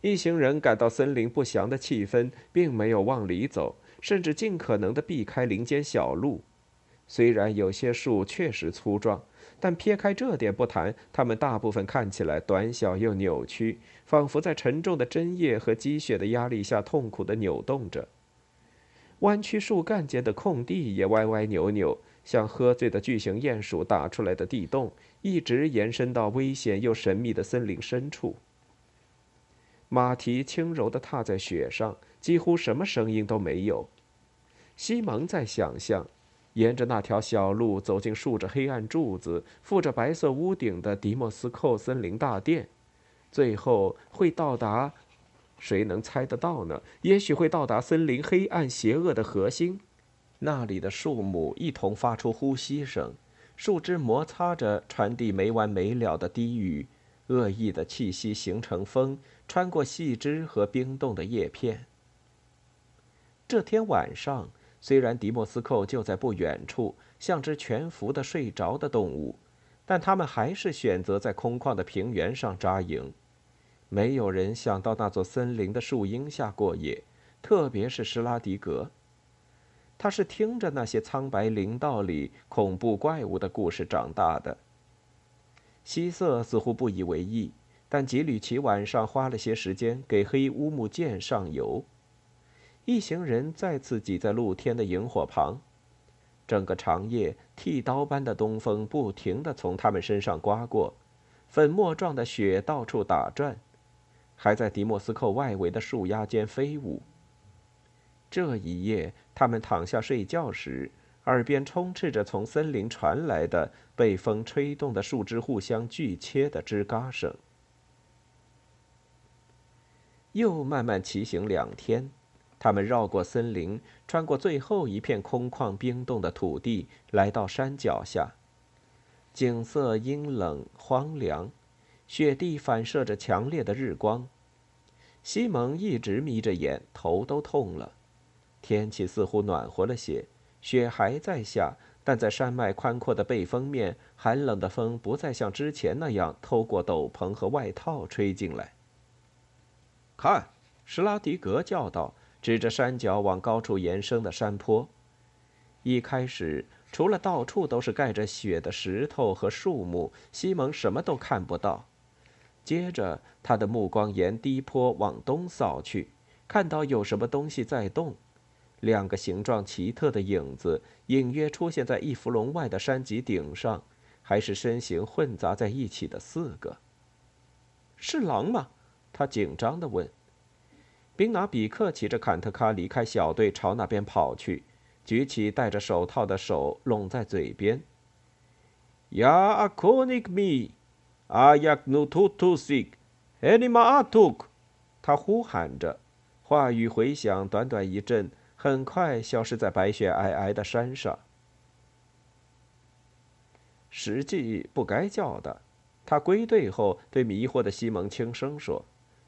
一行人感到森林不祥的气氛，并没有往里走，甚至尽可能地避开林间小路。虽然有些树确实粗壮，但撇开这点不谈，它们大部分看起来短小又扭曲，仿佛在沉重的针叶和积雪的压力下痛苦地扭动着。弯曲树干间的空地也歪歪扭扭，像喝醉的巨型鼹鼠打出来的地洞，一直延伸到危险又神秘的森林深处。马蹄轻柔地踏在雪上，几乎什么声音都没有。西蒙在想象。沿着那条小路走进竖着黑暗柱子、附着白色屋顶的迪莫斯寇森林大殿，最后会到达，谁能猜得到呢？也许会到达森林黑暗邪恶的核心，那里的树木一同发出呼吸声，树枝摩擦着，传递没完没了的低语，恶意的气息形成风，穿过细枝和冰冻的叶片。这天晚上，虽然迪莫斯寇就在不远处，像只全伏的睡着的动物，但他们还是选择在空旷的平原上扎营。没有人想到那座森林的树荫下过夜，特别是施拉迪格。他是听着那些苍白林道里恐怖怪物的故事长大的。希瑟似乎不以为意，但吉吕奇晚上花了些时间给黑乌木剑上油。一行人再次挤在露天的萤火旁，整个长夜，剃刀般的东风不停地从他们身上刮过，粉末状的雪到处打转，还在迪莫斯寇外围的树丫间飞舞。这一夜，他们躺下睡觉时，耳边充斥着从森林传来的被风吹动的树枝互相锯切的吱嘎声。又慢慢骑行两天。他们绕过森林，穿过最后一片空旷冰冻的土地，来到山脚下。景色阴冷荒凉，雪地反射着强烈的日光。西蒙一直眯着眼，头都痛了。天气似乎暖和了些，雪还在下，但在山脉宽阔的背风面，寒冷的风不再像之前那样透过斗篷和外套吹进来。看，施拉迪格叫道。指着山脚往高处延伸的山坡，一开始除了到处都是盖着雪的石头和树木，西蒙什么都看不到。接着，他的目光沿低坡往东扫去，看到有什么东西在动。两个形状奇特的影子隐约出现在一伏龙外的山脊顶上，还是身形混杂在一起的四个。是狼吗？他紧张地问。宾拿比克骑着坎特卡离开小队，朝那边跑去，举起戴着手套的手拢在嘴边。Ya a k o n i k mi, ayak nututusik, enima atuk，他呼喊着，话语回响，短短一阵，很快消失在白雪皑皑的山上。实际不该叫的，他归队后对迷惑的西蒙轻声说。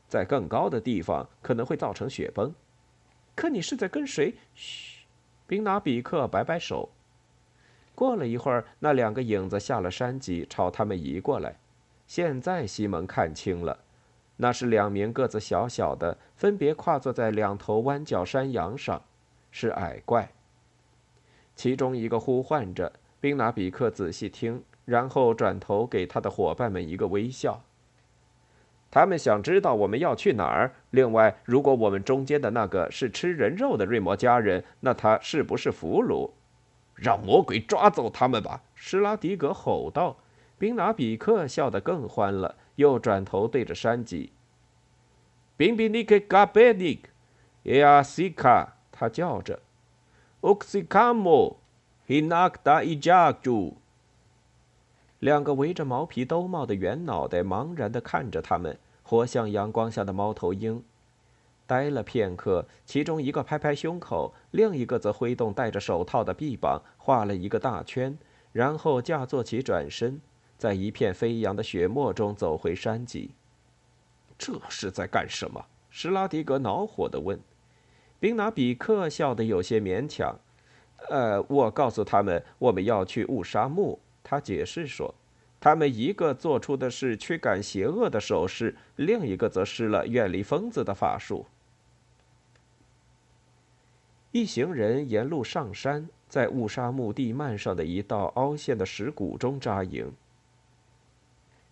在更高的地方可能会造成雪崩，可你是在跟谁？嘘，宾拿比克摆摆手。过了一会儿，那两个影子下了山脊，朝他们移过来。现在西蒙看清了，那是两名个子小小的，分别跨坐在两头弯角山羊上，是矮怪。其中一个呼唤着，宾拿比克仔细听，然后转头给他的伙伴们一个微笑。他们想知道我们要去哪儿。另外，如果我们中间的那个是吃人肉的瑞摩家人，那他是不是俘虏？让魔鬼抓走他们吧！施拉迪格吼道。宾拿比克笑得更欢了，又转头对着山脊。宾比尼克嘎贝尼克，耶亚西卡，他叫着。乌克西卡莫，希纳克达伊加朱。两个围着毛皮兜帽的圆脑袋茫然地看着他们，活像阳光下的猫头鹰。呆了片刻，其中一个拍拍胸口，另一个则挥动戴着手套的臂膀，画了一个大圈，然后架坐起转身，在一片飞扬的雪沫中走回山脊。这是在干什么？施拉迪格恼火地问。宾拿比克笑得有些勉强：“呃，我告诉他们，我们要去雾沙木。”他解释说：“他们一个做出的是驱赶邪恶的手势，另一个则施了远离疯子的法术。”一行人沿路上山，在雾沙木地幔上的一道凹陷的石谷中扎营。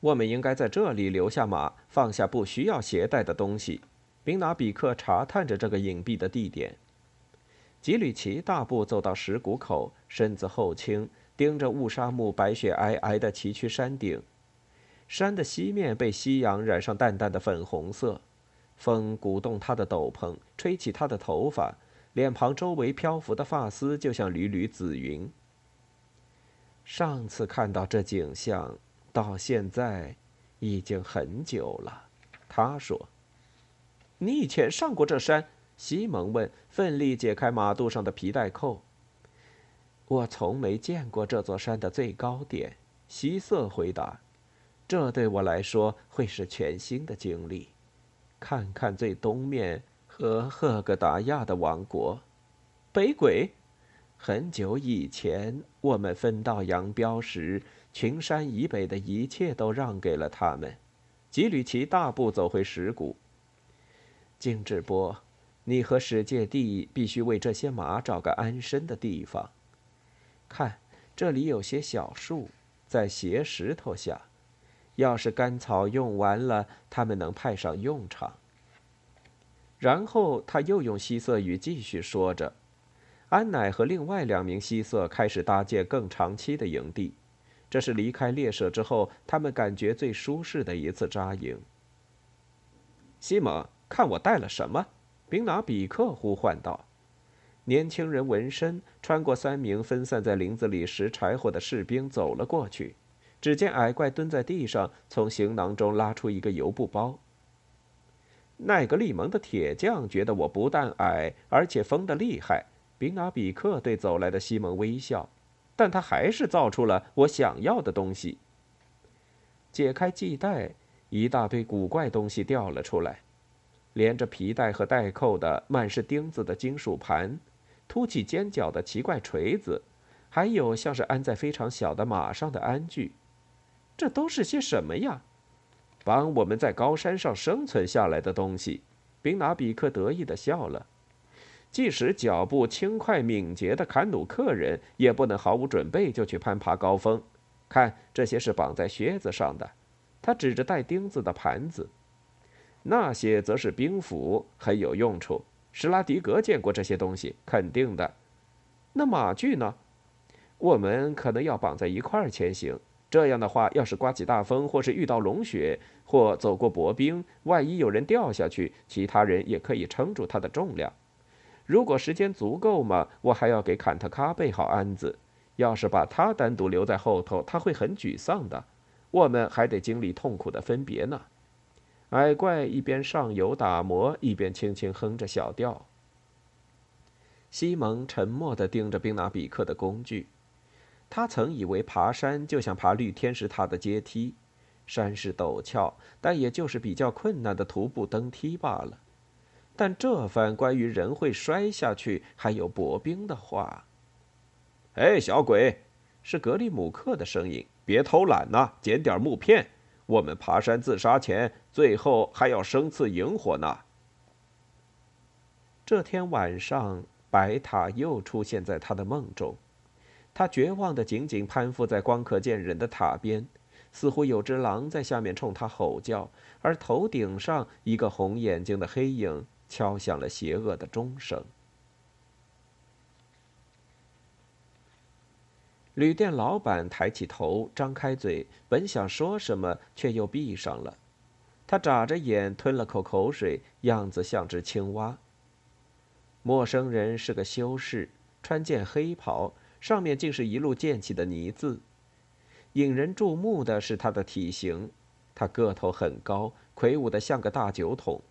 我们应该在这里留下马，放下不需要携带的东西。宾拿比克查探着这个隐蔽的地点。吉吕奇大步走到石谷口，身子后倾。盯着雾沙木白雪皑皑的崎岖山顶，山的西面被夕阳染上淡淡的粉红色，风鼓动他的斗篷，吹起他的头发，脸庞周围漂浮的发丝就像缕缕紫云。上次看到这景象，到现在已经很久了。他说：“你以前上过这山？”西蒙问，奋力解开马肚上的皮带扣。我从没见过这座山的最高点，西瑟回答。这对我来说会是全新的经历。看看最东面和赫格达亚的王国，北鬼。很久以前，我们分道扬镳时，群山以北的一切都让给了他们。吉吕奇大步走回石谷。金志波，你和史界帝必须为这些马找个安身的地方。看，这里有些小树，在斜石头下。要是干草用完了，他们能派上用场。然后他又用希瑟语继续说着。安乃和另外两名希瑟开始搭建更长期的营地，这是离开猎舍之后他们感觉最舒适的一次扎营。西蒙，看我带了什么？宾拿比克呼唤道。年轻人闻声穿过三名分散在林子里拾柴火的士兵走了过去，只见矮怪蹲在地上，从行囊中拉出一个油布包。奈格利蒙的铁匠觉得我不但矮，而且疯得厉害。宾拿比克对走来的西蒙微笑，但他还是造出了我想要的东西。解开系带，一大堆古怪东西掉了出来，连着皮带和带扣的满是钉子的金属盘，凸起尖角的奇怪锤子，还有像是安在非常小的马上的鞍具。这都是些什么呀？帮我们在高山上生存下来的东西。宾拿比克得意地笑了。即使脚步轻快敏捷的坎努克人，也不能毫无准备就去攀爬高峰。看，这些是绑在靴子上的。他指着带钉子的盘子。那些则是兵符，很有用处。施拉迪格见过这些东西，肯定的。那马具呢？我们可能要绑在一块儿前行。这样的话，要是刮起大风，或是遇到龙雪，或走过薄冰，万一有人掉下去，其他人也可以撑住他的重量。如果时间足够嘛，我还要给坎特卡备好鞍子。要是把他单独留在后头，他会很沮丧的。我们还得经历痛苦的分别呢。矮怪一边上油打磨，一边轻轻哼着小调。西蒙沉默地盯着宾纳比克的工具。他曾以为爬山就像爬绿天使塔的阶梯，山势陡峭，但也就是比较困难的徒步登梯罢了。但这番关于人会摔下去还有薄冰的话，哎，小鬼，是格里姆克的声音。别偷懒呐，捡点木片。我们爬山自杀前，最后还要生次萤火呢。这天晚上，白塔又出现在他的梦中，他绝望的紧紧攀附在光可见人的塔边，似乎有只狼在下面冲他吼叫，而头顶上一个红眼睛的黑影。敲响了邪恶的钟声。旅店老板抬起头，张开嘴，本想说什么，却又闭上了。他眨着眼，吞了口口水，样子像只青蛙。陌生人是个修士，穿件黑袍，上面竟是一路溅起的泥渍。引人注目的是他的体型，他个头很高，魁梧的像个大酒桶。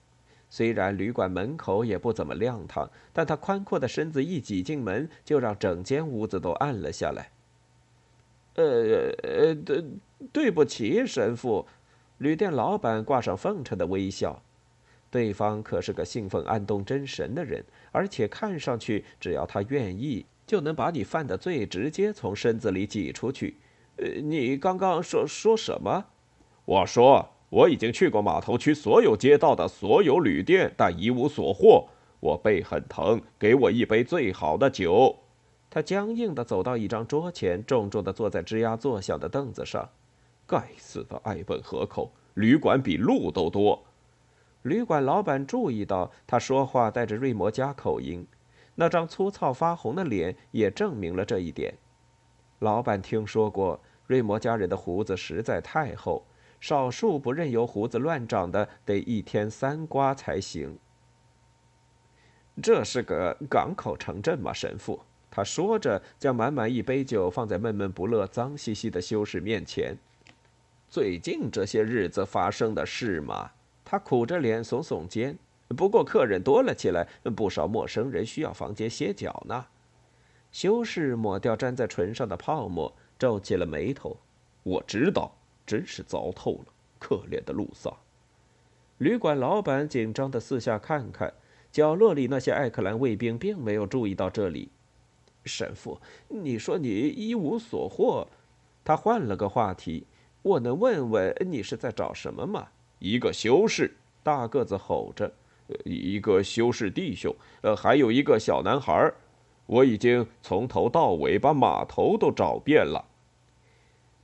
虽然旅馆门口也不怎么亮堂，但他宽阔的身子一挤进门，就让整间屋子都暗了下来。呃呃，对，对不起，神父。旅店老板挂上奉承的微笑。对方可是个信奉安东真神的人，而且看上去，只要他愿意，就能把你犯的罪直接从身子里挤出去。呃，你刚刚说说什么？我说。我已经去过码头区所有街道的所有旅店，但一无所获。我背很疼，给我一杯最好的酒。他僵硬地走到一张桌前，重重地坐在吱呀作响的凳子上。该死的爱本河口旅馆比路都多。旅馆老板注意到他说话带着瑞摩加口音，那张粗糙发红的脸也证明了这一点。老板听说过瑞摩家人的胡子实在太厚。少数不任由胡子乱长的，得一天三刮才行。这是个港口城镇吗，神父？他说着，将满满一杯酒放在闷闷不乐、脏兮兮的修士面前。最近这些日子发生的事吗？他苦着脸耸耸肩。不过客人多了起来，不少陌生人需要房间歇脚呢。修士抹掉粘在唇上的泡沫，皱起了眉头。我知道，真是糟透了，可怜的路萨。旅馆老板紧张的四下看看，角落里那些艾克兰卫兵并没有注意到这里。神父，你说你一无所获，他换了个话题。我能问问你是在找什么吗？一个修士，大个子吼着。一个修士弟兄，呃，还有一个小男孩我已经从头到尾把码头都找遍了。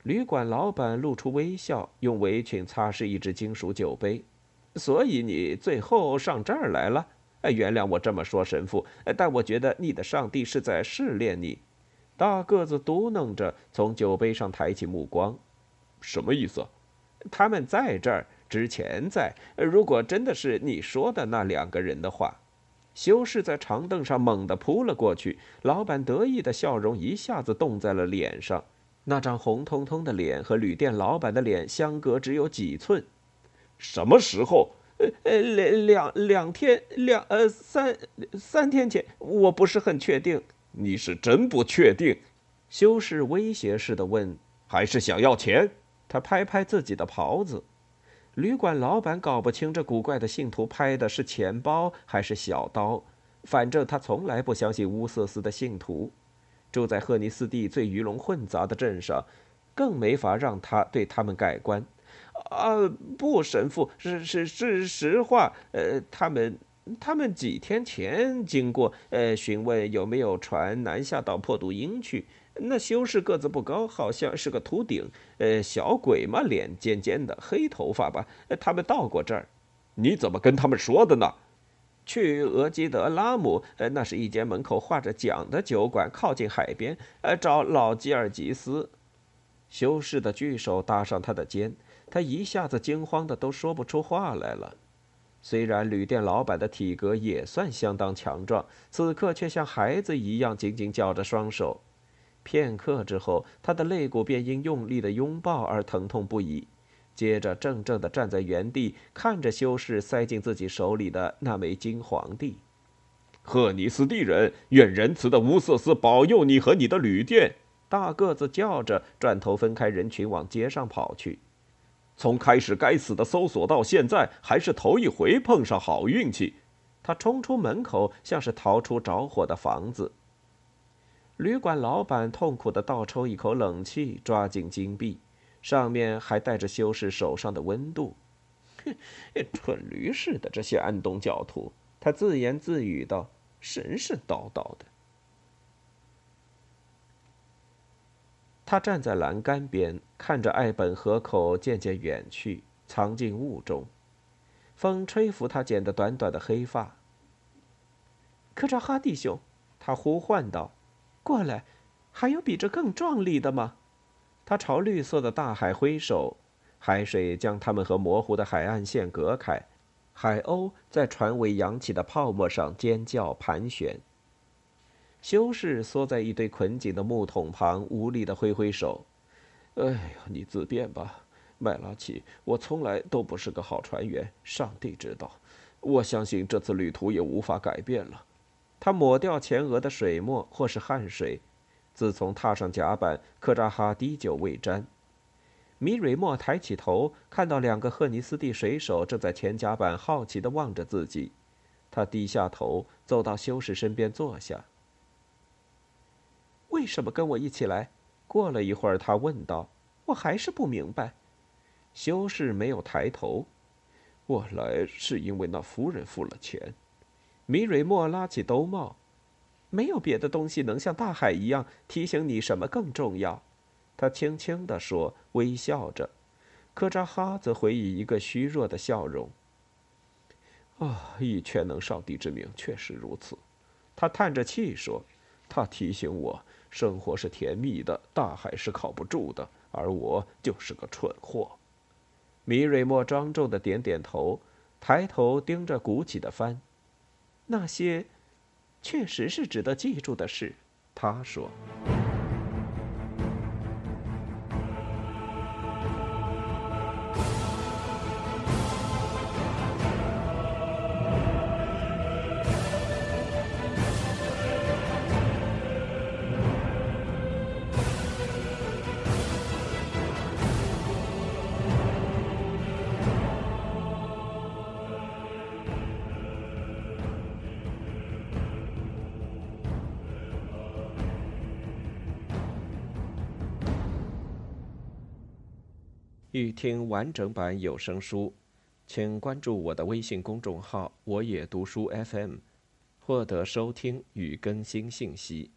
旅馆老板露出微笑，用围裙擦拭一只金属酒杯。所以你最后上这儿来了？哎，原谅我这么说，神父，但我觉得你的上帝是在试炼你。大个子嘟囔着，从酒杯上抬起目光。什么意思？他们在这儿。之前在，如果真的是你说的那两个人的话，修士在长凳上猛地扑了过去。老板得意的笑容一下子冻在了脸上，那张红彤彤的脸和旅店老板的脸相隔只有几寸。什么时候？呃两两天，两呃三三天前，我不是很确定。你是真不确定？修士威胁似的问。还是想要钱？他拍拍自己的袍子。旅馆老板搞不清这古怪的信徒拍的是钱包还是小刀，反正他从来不相信乌瑟斯的信徒。住在赫尼斯蒂最鱼龙混杂的镇上，更没法让他对他们改观。啊，不，神父，是是是实话。呃，他们他们几天前经过，呃，询问有没有船南下到破杜因去。那修士个子不高，好像是个秃顶，呃，小鬼嘛，脸尖尖的，黑头发吧。他们到过这儿，你怎么跟他们说的呢？去俄基德拉姆，呃，那是一间门口画着桨的酒馆，靠近海边。呃，找老吉尔吉斯。修士的巨手搭上他的肩，他一下子惊慌的都说不出话来了。虽然旅店老板的体格也算相当强壮，此刻却像孩子一样紧紧绞着双手。片刻之后，他的肋骨便因用力的拥抱而疼痛不已。接着，怔怔地站在原地，看着修士塞进自己手里的那枚金皇帝。赫尼斯蒂人，愿仁慈的乌瑟斯保佑你和你的旅店！大个子叫着，转头分开人群往街上跑去。从开始该死的搜索到现在，还是头一回碰上好运气。他冲出门口，像是逃出着火的房子。旅馆老板痛苦地倒抽一口冷气，抓紧金币，上面还带着修士手上的温度。哼，蠢驴似的这些安东教徒，他自言自语道：“神神叨叨的。”他站在栏杆边，看着艾本河口渐渐远去，藏进雾中。风吹拂他剪得短短的黑发。科扎哈弟兄，他呼唤道。过来，还有比这更壮丽的吗？他朝绿色的大海挥手，海水将他们和模糊的海岸线隔开。海鸥在船尾扬起的泡沫上尖叫盘旋。修士缩在一堆捆紧的木桶旁，无力地挥挥手：“哎呀，你自便吧，麦拉奇。我从来都不是个好船员，上帝知道。我相信这次旅途也无法改变了。”他抹掉前额的水墨或是汗水。自从踏上甲板，科扎哈滴酒未沾。米蕊莫抬起头，看到两个赫尼斯蒂水手正在前甲板好奇地望着自己。他低下头，走到修士身边坐下。为什么跟我一起来？过了一会儿，他问道：“我还是不明白。”修士没有抬头。我来是因为那夫人付了钱。米蕊莫拉起兜帽，没有别的东西能像大海一样提醒你什么更重要。他轻轻地说，微笑着。科扎哈则回以一个虚弱的笑容。啊，以全能上帝之名，确实如此。他叹着气说：“他提醒我，生活是甜蜜的，大海是靠不住的，而我就是个蠢货。”米瑞莫庄重的点点头，抬头盯着鼓起的帆。那些，确实是值得记住的事，他说。欲听完整版有声书，请关注我的微信公众号“我也读书 FM”，获得收听与更新信息。